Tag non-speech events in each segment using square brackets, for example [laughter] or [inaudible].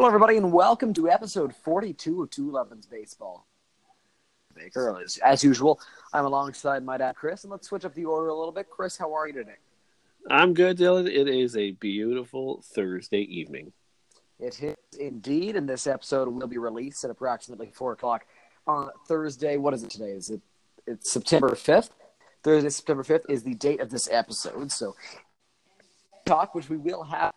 Hello, everybody, and welcome to episode 42 of 211's Baseball. Baker, as, as usual, I'm alongside my dad, Chris, and let's switch up the order a little bit. Chris, how are you today? I'm good, Dylan. It is a beautiful Thursday evening. It is indeed, and this episode will be released at approximately 4 o'clock on Thursday. What is it today? Is it it's September 5th? Thursday, September 5th is the date of this episode. So, talk, which we will have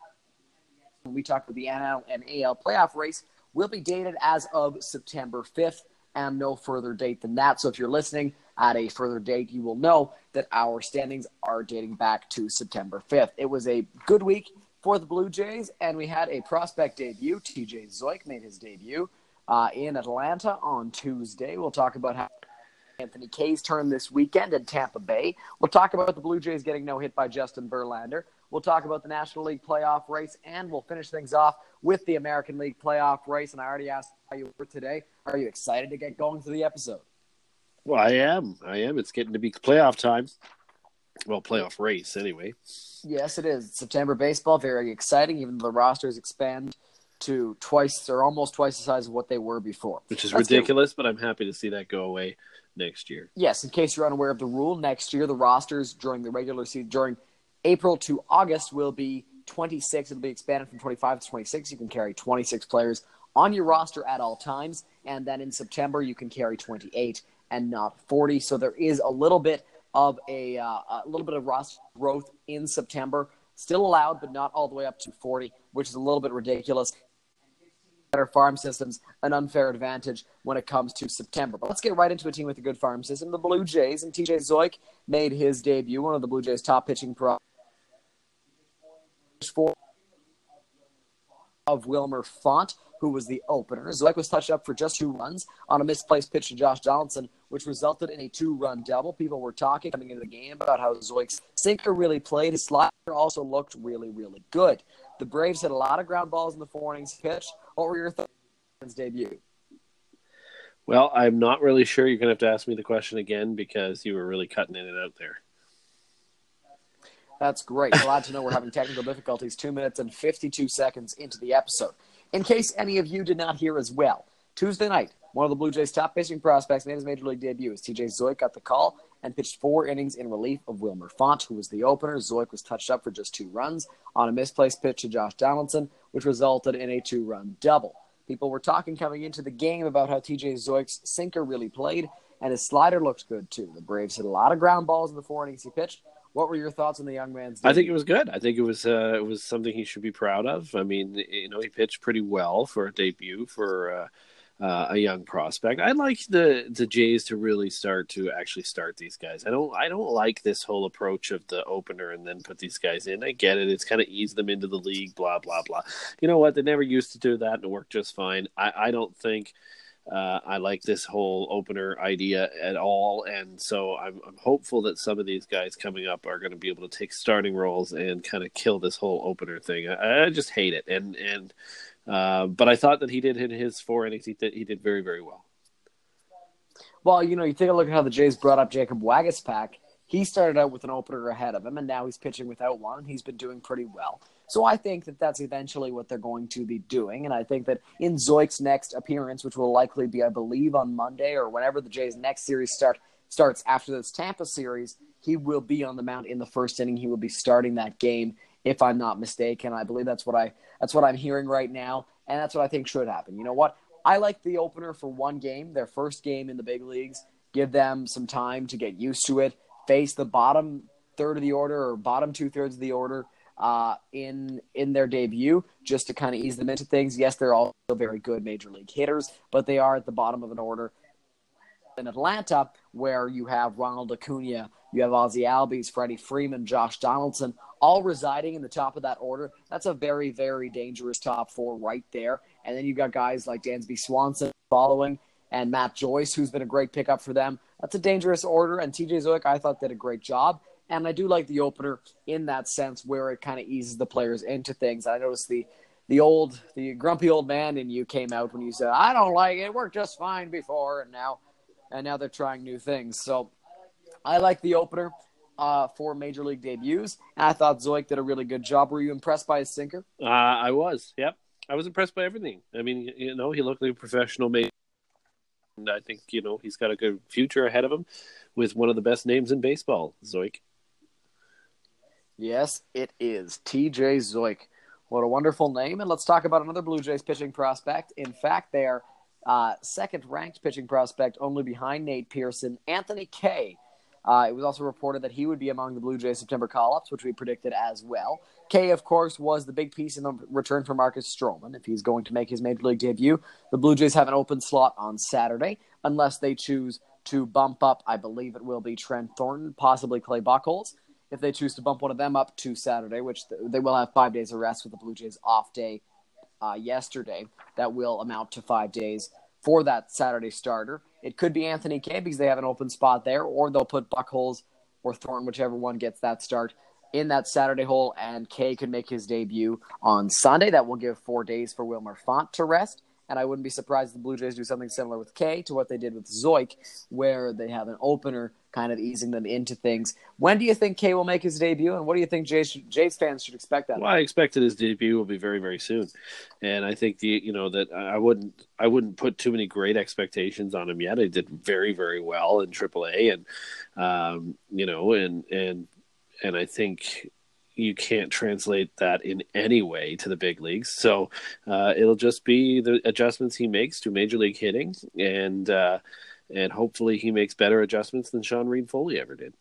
when we talk about the NL and AL playoff race, will be dated as of September 5th and no further date than that. So, if you're listening at a further date, you will know that our standings are dating back to September 5th. It was a good week for the Blue Jays, and we had a prospect debut. TJ Zeuch made his debut uh, in Atlanta on Tuesday. We'll talk about how Anthony Kay's turn this weekend in Tampa Bay. We'll talk about the Blue Jays getting no hit by Justin Verlander. We'll talk about the National League playoff race, and we'll finish things off with the American League playoff race. And I already asked how you were today. Are you excited to get going to the episode? Well, I am. I am. It's getting to be playoff time. Well, playoff race anyway. Yes, it is. September baseball, very exciting, even though the rosters expand to twice or almost twice the size of what they were before. Which is Let's ridiculous, get... but I'm happy to see that go away next year. Yes, in case you're unaware of the rule, next year the rosters during the regular season, during April to August, will be 26. It'll be expanded from 25 to 26. You can carry 26 players on your roster at all times. And then in September, you can carry 28 and not 40. So there is a little bit of a, uh, a little bit of roster growth in September. Still allowed, but not all the way up to 40, which is a little bit ridiculous. Better farm systems, an unfair advantage when it comes to September. But let's get right into a team with a good farm system. The Blue Jays and TJ Zeuch made his debut, one of the Blue Jays' top pitching pro of Wilmer Font, who was the opener. Zeuch was touched up for just two runs on a misplaced pitch to Josh Donaldson, which resulted in a two-run double. People were talking coming into the game about how Zeuch's sinker really played. His slider also looked really, really good. The Braves had a lot of ground balls in the four innings pitch. What were your thoughts on his debut? Well, I'm not really sure. You're going to have to ask me the question again because you were really cutting in and out there. That's great. Glad to know we're having technical difficulties. Two minutes and 52 seconds into the episode. In case any of you did not hear as well, Tuesday night, one of the Blue Jays' top pitching prospects made his major league debut as TJ Zeuch got the call and pitched four innings in relief of Wilmer Font, who was the opener. Zeuch was touched up for just two runs on a misplaced pitch to Josh Donaldson, which resulted in a two run double. People were talking coming into the game about how TJ Zeuch's sinker really played, and his slider looked good too. The Braves hit a lot of ground balls in the four innings he pitched, what were your thoughts on the young man's? Debut? I think it was good. I think it was uh, it was something he should be proud of. I mean, you know, he pitched pretty well for a debut for uh, uh, a young prospect. I like the the Jays to really start to actually start these guys. I don't I don't like this whole approach of the opener and then put these guys in. I get it. It's kind of ease them into the league. Blah blah blah. You know what? They never used to do that and it worked just fine. I I don't think uh, I like this whole opener idea at all, and so I'm, I'm hopeful that some of these guys coming up are going to be able to take starting roles and kind of kill this whole opener thing. I, I just hate it, and and uh, but I thought that he did hit his four innings. He did, he did very very well. Well, you know, you take a look at how the Jays brought up Jacob Waguespack. He started out with an opener ahead of him, and now he's pitching without one, he's been doing pretty well. So I think that that's eventually what they're going to be doing. And I think that in Zeuch's next appearance, which will likely be, I believe, on Monday or whenever the Jays' next series start starts after this Tampa series, he will be on the mound in the first inning. He will be starting that game, if I'm not mistaken. I believe that's what I that's what I'm hearing right now, and that's what I think should happen. You know what? I like the opener for one game, their first game in the big leagues. Give them some time to get used to it. Face the bottom third of the order or bottom two thirds of the order uh, in in their debut, just to kind of ease them into things. Yes, they're all very good major league hitters, but they are at the bottom of an order. In Atlanta, where you have Ronald Acuna, you have Ozzie Albies, Freddie Freeman, Josh Donaldson, all residing in the top of that order. That's a very, very dangerous top four right there. And then you've got guys like Dansby Swanson following and Matt Joyce, who's been a great pickup for them. That's a dangerous order. And TJ Zeuch, I thought, did a great job. And I do like the opener in that sense where it kind of eases the players into things. I noticed the the old the grumpy old man in you came out when you said, I don't like it, it worked just fine before and now and now they're trying new things. So I like the opener uh, for major league debuts. And I thought Zeuch did a really good job. Were you impressed by his sinker? Uh, I was. Yep. I was impressed by everything. I mean, you know, he looked like a professional mate. And I think, you know, he's got a good future ahead of him with one of the best names in baseball, Zeuch. Yes, it is. TJ Zeuch. What a wonderful name. And let's talk about another Blue Jays pitching prospect. In fact, they are uh, second ranked pitching prospect, only behind Nate Pearson, Anthony Kay. Uh, it was also reported that he would be among the Blue Jays September call ups, which we predicted as well. Kay, of course, was the big piece in the return for Marcus Stroman. If he's going to make his major league debut, the Blue Jays have an open slot on Saturday, unless they choose to bump up, I believe it will be Trent Thornton, possibly Clay Buchholz. If they choose to bump one of them up to Saturday, which they will have five days of rest with the Blue Jays off day uh, yesterday, that will amount to five days for that Saturday starter. It could be Anthony Kay because they have an open spot there, or they'll put Buchholz or Thornton, whichever one gets that start, in that Saturday hole, and Kay could make his debut on Sunday. That will give four days for Wilmer Font to rest. And I wouldn't be surprised if the Blue Jays do something similar with Kay to what they did with Zeuch, where they have an opener kind of easing them into things. When do you think Kay will make his debut, and what do you think Jays, Jays fans should expect that? Well, I expected his debut will be very, very soon, and I think the you know that I wouldn't I wouldn't put too many great expectations on him yet. He did very, very well in AAA, and um, you know, and and and I think you can't translate that in any way to the big leagues. So uh, it'll just be the adjustments he makes to major league hitting, and uh, and hopefully he makes better adjustments than Sean Reid-Foley ever did.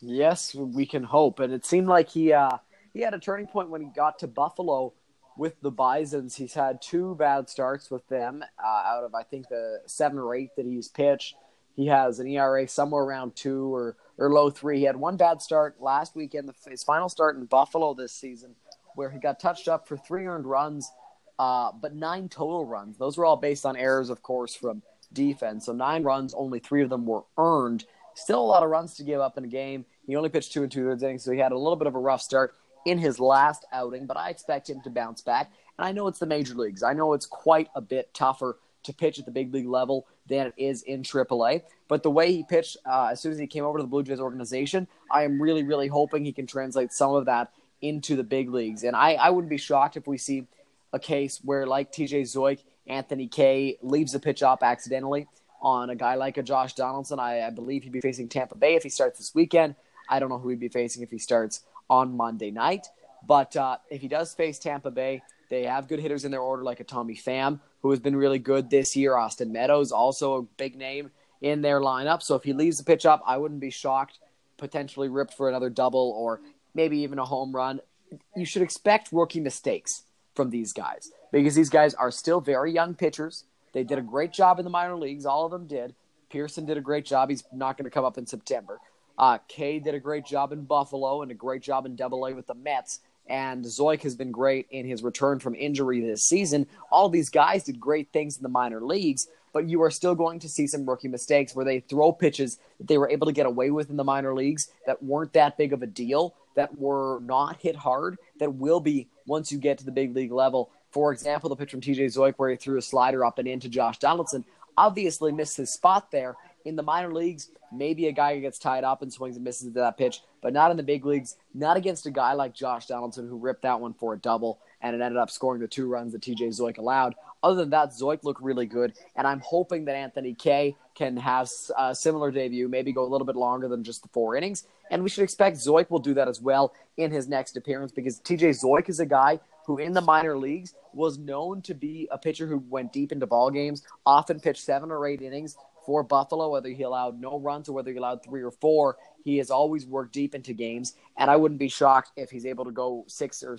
Yes, we can hope. And it seemed like he uh, he had a turning point when he got to Buffalo with the Bisons. He's had two bad starts with them uh, out of I think the seven or eight that he's pitched. He has an ERA somewhere around two or or low three. He had one bad start last weekend, his final start in Buffalo this season, where he got touched up for three earned runs, uh, but nine total runs. Those were all based on errors, of course, from defense. So nine runs, only three of them were earned. Still a lot of runs to give up in a game. He only pitched two and two thirds innings, so he had a little bit of a rough start in his last outing, but I expect him to bounce back. And I know it's the major leagues. I know it's quite a bit tougher to pitch at the big league level than it is in AAA. But the way he pitched uh, as soon as he came over to the Blue Jays organization, I am really, really hoping he can translate some of that into the big leagues. And I, I wouldn't be shocked if we see a case where, like TJ Zeuch, Anthony Kay leaves the pitch up accidentally on a guy like a Josh Donaldson. I, I believe he'd be facing Tampa Bay if he starts this weekend. I don't know who he'd be facing if he starts on Monday night. But uh, if he does face Tampa Bay, they have good hitters in their order, like a Tommy Pham, who has been really good this year. Austin Meadows, also a big name in their lineup. So if he leaves the pitch up, I wouldn't be shocked. Potentially ripped for another double or maybe even a home run. You should expect rookie mistakes from these guys because these guys are still very young pitchers. They did a great job in the minor leagues. All of them did. Pearson did a great job. He's not going to come up in September. Uh, Kay did a great job in Buffalo and a great job in Double A with the Mets and Zeuch has been great in his return from injury this season. All these guys did great things in the minor leagues, but you are still going to see some rookie mistakes where they throw pitches that they were able to get away with in the minor leagues that weren't that big of a deal, that were not hit hard, that will be once you get to the big league level. For example, the pitch from TJ Zeuch where he threw a slider up and into Josh Donaldson obviously missed his spot there. In the minor leagues, maybe a guy gets tied up and swings and misses that pitch, but not in the big leagues, not against a guy like Josh Donaldson who ripped that one for a double and it ended up scoring the two runs that TJ Zeuch allowed. Other than that, Zeuch looked really good, and I'm hoping that Anthony Kay can have a uh, similar debut, maybe go a little bit longer than just the four innings. And we should expect Zeuch will do that as well in his next appearance because TJ Zeuch is a guy who in the minor leagues was known to be a pitcher who went deep into ball games, often pitched seven or eight innings, for Buffalo, whether he allowed no runs or whether he allowed three or four, he has always worked deep into games. And I wouldn't be shocked if he's able to go six or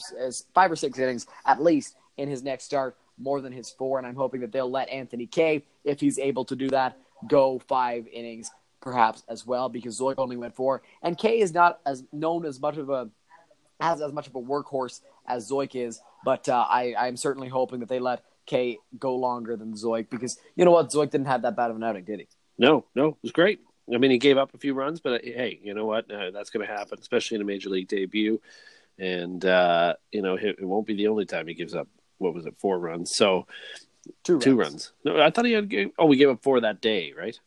five or six innings at least in his next start, more than his four. And I'm hoping that they'll let Anthony Kay, if he's able to do that, go five innings perhaps as well, because Zeuch only went four. And Kay is not as known as much of a as as much of a workhorse as Zeuch is, but uh, I I'm certainly hoping that they let Kay go longer than Zeuch because you know what Zeuch didn't have that bad of an outing, did he? No, no, it was great. I mean, he gave up a few runs, but uh, hey, you know what? Uh, that's going to happen, especially in a major league debut. And uh, you know, it, it, won't be the only time he gives up. What was it? Four runs. So two two runs. No, I thought he had. Oh, we gave up four that day, right?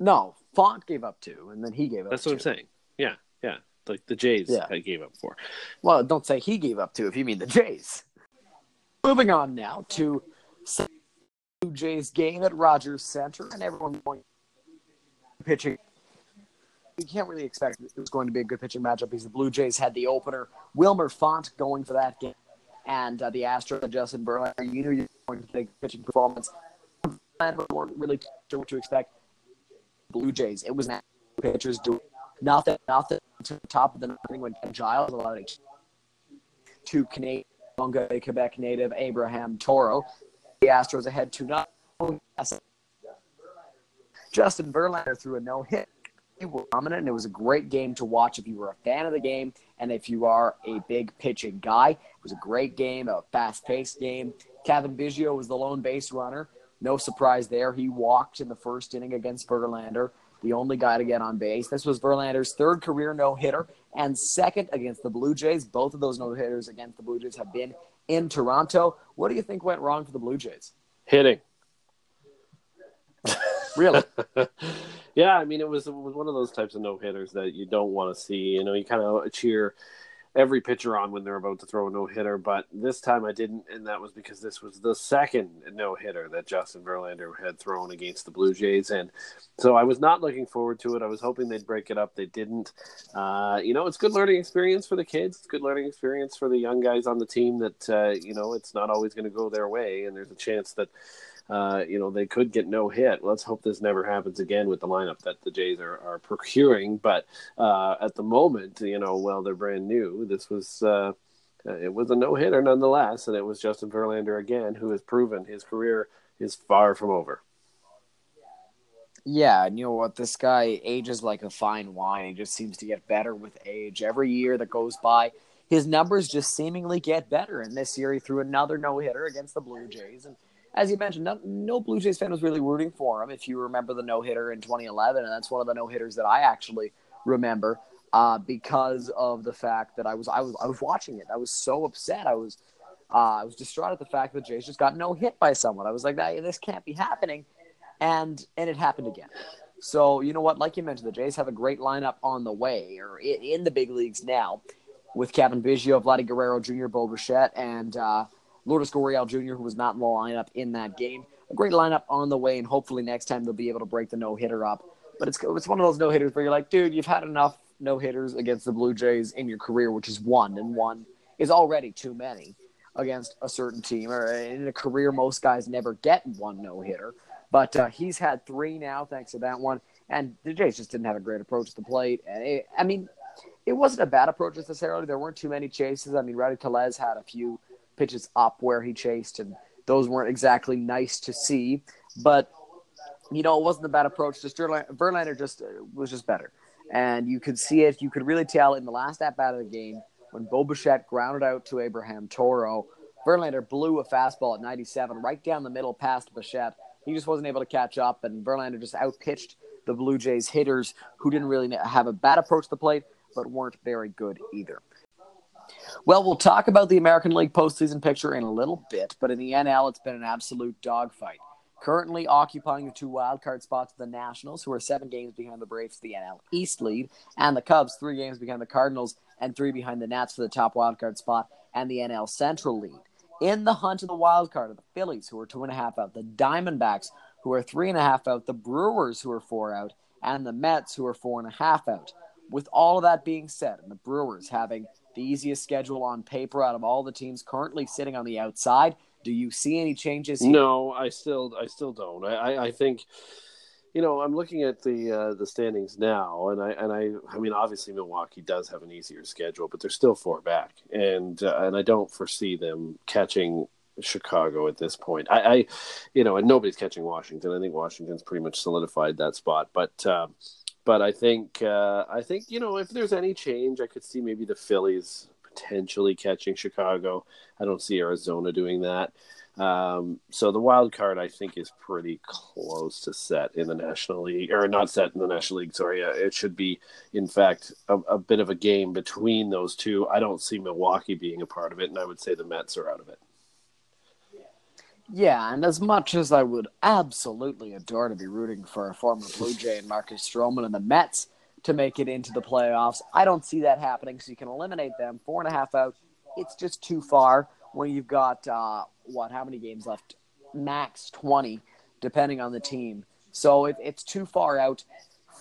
No, Font gave up two, and then he gave up. That's what I'm saying. Yeah, yeah. Like the Jays, yeah. I gave up four. Well, don't say he gave up two if you mean the Jays. Moving on now to Blue Jays game at Rogers Center, and everyone going pitching. You can't really expect it was going to be a good pitching matchup because the Blue Jays had the opener, Wilmer Font, going for that game, and uh, the Astros, Justin Verlander. You knew you were going to take pitching performance. I weren't really sure what to expect. Blue Jays, it was pitchers doing nothing, nothing to the top of the ninth when Giles allowed to Canadian Quebec native Abraham Toro. The Astros ahead to nothing. Justin Verlander threw a no hit. He was dominant, and it was a great game to watch if you were a fan of the game and if you are a big pitching guy. It was a great game, a fast paced game. Cavan Biggio was the lone base runner. No surprise there. He walked in the first inning against Verlander the only guy to get on base. This was Verlander's third career no hitter and second against the Blue Jays. Both of those no hitters against the Blue Jays have been in Toronto. What do you think went wrong for the Blue Jays? Hitting. [laughs] really? [laughs] yeah, I mean, it was, it was one of those types of no hitters that you don't want to see. You know, you kind of cheer every pitcher on when they're about to throw a no hitter, but this time I didn't, and that was because this was the second no hitter that Justin Verlander had thrown against the Blue Jays, and so I was not looking forward to it. I was hoping they'd break it up. They didn't. Uh, you know, it's good learning experience for the kids. It's good learning experience for the young guys on the team. That uh, you know, it's not always going to go their way, and there's a chance that uh, you know, they could get no hit. Let's hope this never happens again with the lineup that the Jays are, are procuring. But uh, at the moment, you know, well, they're brand new. This was. Uh, it was a no hitter nonetheless, and it was Justin Verlander again, who has proven his career is far from over. Yeah, and you know what? This guy ages like a fine wine. He just seems to get better with age. Every year that goes by, his numbers just seemingly get better. And this year, he threw another no hitter against the Blue Jays, and as you mentioned, no, no, Blue Jays fan was really rooting for him. If you remember the no hitter in 2011, and that's one of the no hitters that I actually remember uh, because of the fact that I was I was I was watching it. I was so upset. I was uh, I was distraught at the fact that Jays just got no hit by someone. I was like, this can't be happening, and and it happened again. So you know what? Like you mentioned, the Jays have a great lineup on the way, or in, in the big leagues now, with Cavan Biggio, Vladdy Guerrero Jr., Bo Bichette, and uh, Lourdes Gurriel Jr., who was not in the lineup in that game. A great lineup on the way, and hopefully next time they'll be able to break the no hitter up. But it's it's one of those no hitters where you're like, dude, you've had enough no hitters against the Blue Jays in your career, which is one, and one is already too many against a certain team. Or in a career, most guys never get one no hitter, but uh, he's had three now thanks to that one. And the Jays just didn't have a great approach to the plate. And it, I mean, it wasn't a bad approach necessarily. There weren't too many chases. I mean, Rowdy Tellez had a few pitches up where he chased, and those weren't exactly nice to see. But you know, it wasn't a bad approach. Just Verlander just uh, was just better, and you could see it. You could really tell in the last at bat of the game when Bo Bichette grounded out to Abraham Toro. Verlander blew a fastball at 97 right down the middle past Bichette. He just wasn't able to catch up, and Verlander just outpitched the Blue Jays hitters who didn't really have a bad approach to the plate, but weren't very good either. Well, we'll talk about the American League postseason picture in a little bit, but in the NL, it's been an absolute dogfight. Currently occupying the two wildcard spots the Nationals, who are seven games behind the Braves the NL East lead, and the Cubs, three games behind the Cardinals, and three behind the Nats for the top wildcard spot and the NL Central lead. In the hunt of the wildcard are the Phillies, who are two and a half out, the Diamondbacks, who are three and a half out, the Brewers, who are four out, and the Mets, who are four and a half out. With all of that being said, and the Brewers having the easiest schedule on paper out of all the teams currently sitting on the outside. Do you see any changes? Here? No, I still, I still don't. I, I, I think, you know, I'm looking at the uh, the standings now, and I and I, I mean, obviously Milwaukee does have an easier schedule, but they're still four back, and uh, and I don't foresee them catching Chicago at this point. I, I, you know, and nobody's catching Washington. I think Washington's pretty much solidified that spot, but. Um, but I think uh, I think you know if there's any change, I could see maybe the Phillies potentially catching Chicago. I don't see Arizona doing that. Um, so the wild card, I think, is pretty close to set in the National League, or not set in the National League. Sorry, uh, it should be, in fact, a, a, bit of a game between those two. I don't see Milwaukee being a part of it, and I would say the Mets are out of it. Yeah, and as much as I would absolutely adore to be rooting for a former Blue Jay and Marcus Stroman and the Mets to make it into the playoffs, I don't see that happening. So you can eliminate them four and a half out. It's just too far. when you've got uh, what? How many games left? Max twenty, depending on the team. So it, it's too far out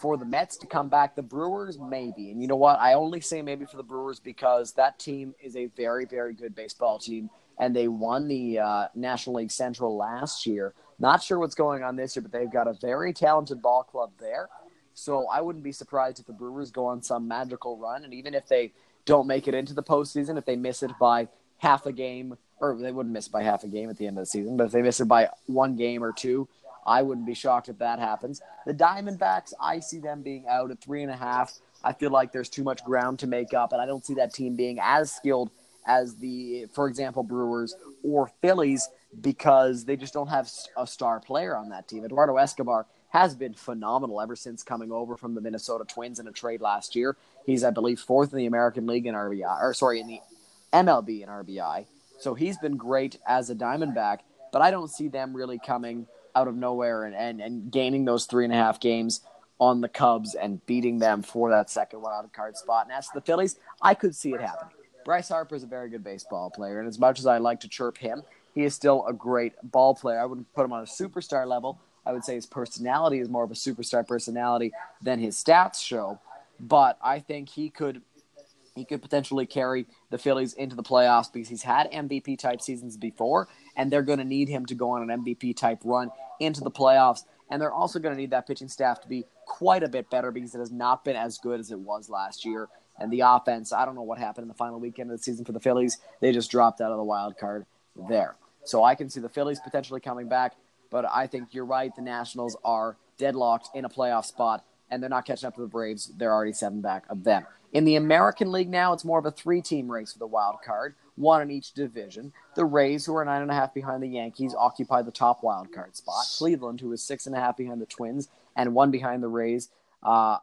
for the Mets to come back. The Brewers, maybe. And you know what? I only say maybe for the Brewers because that team is a very, very good baseball team. And they won the uh, National League Central last year. Not sure what's going on this year, but they've got a very talented ball club there. So I wouldn't be surprised if the Brewers go on some magical run. And even if they don't make it into the postseason, if they miss it by half a game, or they wouldn't miss by half a game at the end of the season, but if they miss it by one game or two, I wouldn't be shocked if that happens. The Diamondbacks, I see them being out at three and a half. I feel like there's too much ground to make up, and I don't see that team being as skilled as the, for example, Brewers or Phillies because they just don't have a star player on that team. Eduardo Escobar has been phenomenal ever since coming over from the Minnesota Twins in a trade last year. He's, I believe, fourth in the American League in RBI, or sorry, in the MLB in RBI. So he's been great as a Diamondback, but I don't see them really coming out of nowhere and, and, and gaining those three and a half games on the Cubs and beating them for that second wild card spot. And as for the Phillies, I could see it happening. Bryce Harper is a very good baseball player, and as much as I like to chirp him, he is still a great ball player. I wouldn't put him on a superstar level. I would say his personality is more of a superstar personality than his stats show. But I think he could he could potentially carry the Phillies into the playoffs because he's had MVP type seasons before, and they're going to need him to go on an MVP type run into the playoffs. And they're also going to need that pitching staff to be quite a bit better because it has not been as good as it was last year. And the offense, I don't know what happened in the final weekend of the season for the Phillies. They just dropped out of the wild card there. So I can see the Phillies potentially coming back, but I think you're right. The Nationals are deadlocked in a playoff spot, and they're not catching up to the Braves. They're already seven back of them. In the American League now, it's more of a three team race for the wild card, one in each division. The Rays, who are nine and a half behind the Yankees, occupy the top wild card spot. Cleveland, who is six and a half behind the Twins and one behind the Rays, uh,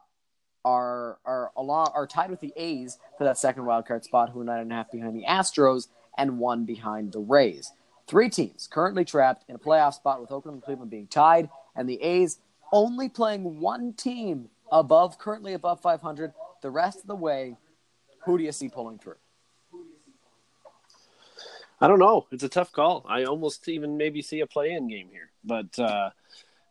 are are along are tied with the A's for that second wild card spot, who are nine and a half behind the Astros and one behind the Rays. Three teams currently trapped in a playoff spot with Oakland and Cleveland being tied, and the A's only playing one team above currently above 500 the rest of the way, who do you see pulling through? I don't know. It's a tough call. I almost even maybe see a play-in game here, but uh,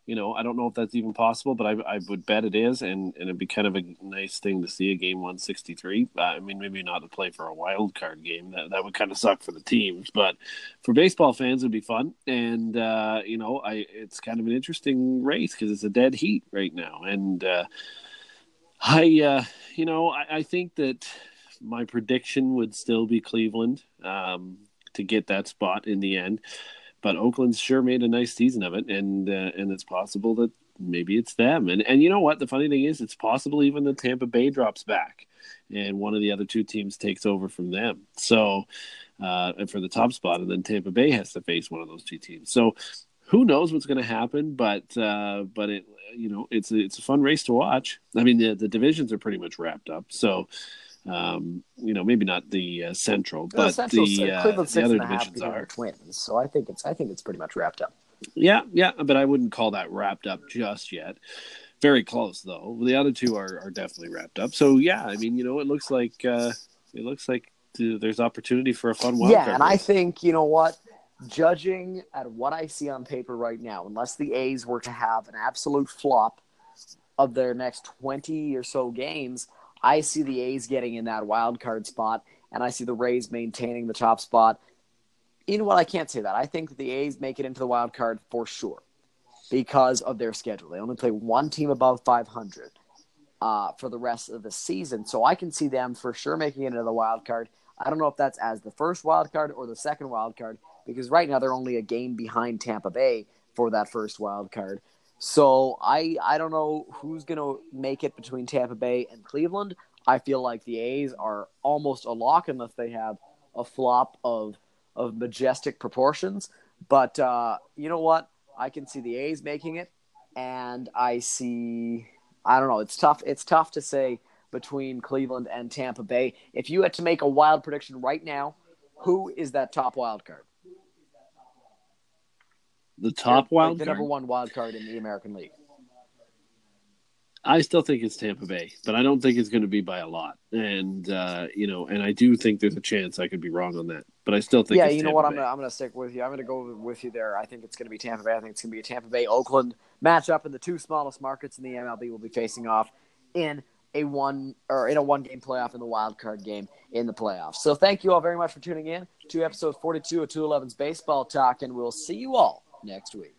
you know, I don't know if that's even possible. But I, I would bet it is, and, and it'd be kind of a nice thing to see a game 163. Uh, I mean, maybe not to play for a wild card game. That that would kind of suck for the teams, but for baseball fans, it'd be fun. And uh, you know, I it's kind of an interesting race because it's a dead heat right now, and. I, uh, you know, I, I, think that my prediction would still be Cleveland um, to get that spot in the end, but Oakland's sure made a nice season of it, and uh, and it's possible that maybe it's them. And and you know what? The funny thing is, it's possible even the Tampa Bay drops back, and one of the other two teams takes over from them. So. Uh, for the top spot, and then Tampa Bay has to face one of those two teams. So, who knows what's going to happen? But uh, but it you know it's a, it's a fun race to watch. I mean the the divisions are pretty much wrapped up, so um, you know maybe not the uh, central, but the, central, the, uh, the other divisions are twins. So I think it's I think it's pretty much wrapped up. Yeah, yeah, but I wouldn't call that wrapped up just yet. Very close though. The other two are, are definitely wrapped up. So yeah, I mean you know it looks like uh, it looks like there's opportunity for a fun wild yeah, and race. I think you know what judging at what I see on paper right now, unless the A's were to have an absolute flop of their next 20 or so games, I see the A's getting in that wild card spot, and I see the Rays maintaining the top spot. Know what? I can't say that. I think the A's make it into the wild card for sure because of their schedule. They only play one team above 500 uh, for the rest of the season, so I can see them for sure making it into the wild card. I don't know if that's as the first wild card or the second wild card, because right now they're only a game behind Tampa Bay for that first wild card. So I I don't know who's to make it between Tampa Bay and Cleveland. I feel like the A's are almost a lock unless they have a flop of of majestic proportions. But uh, you know what? I can see the A's making it, and I see. I don't know. It's tough. It's tough to say between Cleveland and Tampa Bay. If you had to make a wild prediction right now, who is that top wild card? The top wild like the number one wild card in the American League. I still think it's Tampa Bay, but I don't think it's going to be by a lot. And uh, you know, and I do think there's a chance I could be wrong on that. but I still think yeah, it's you know Tampa what? I'm gonna, I'm gonna stick with you. I'm gonna go with you there. I think it's gonna be Tampa Bay. I think it's gonna be a Tampa Bay Oakland matchup, and the two smallest markets in the MLB will be facing off in a one or in a one game playoff in the wild card game in the playoffs. So thank you all very much for tuning in to episode 42 of 211's Baseball Talk, and we'll see you all next week.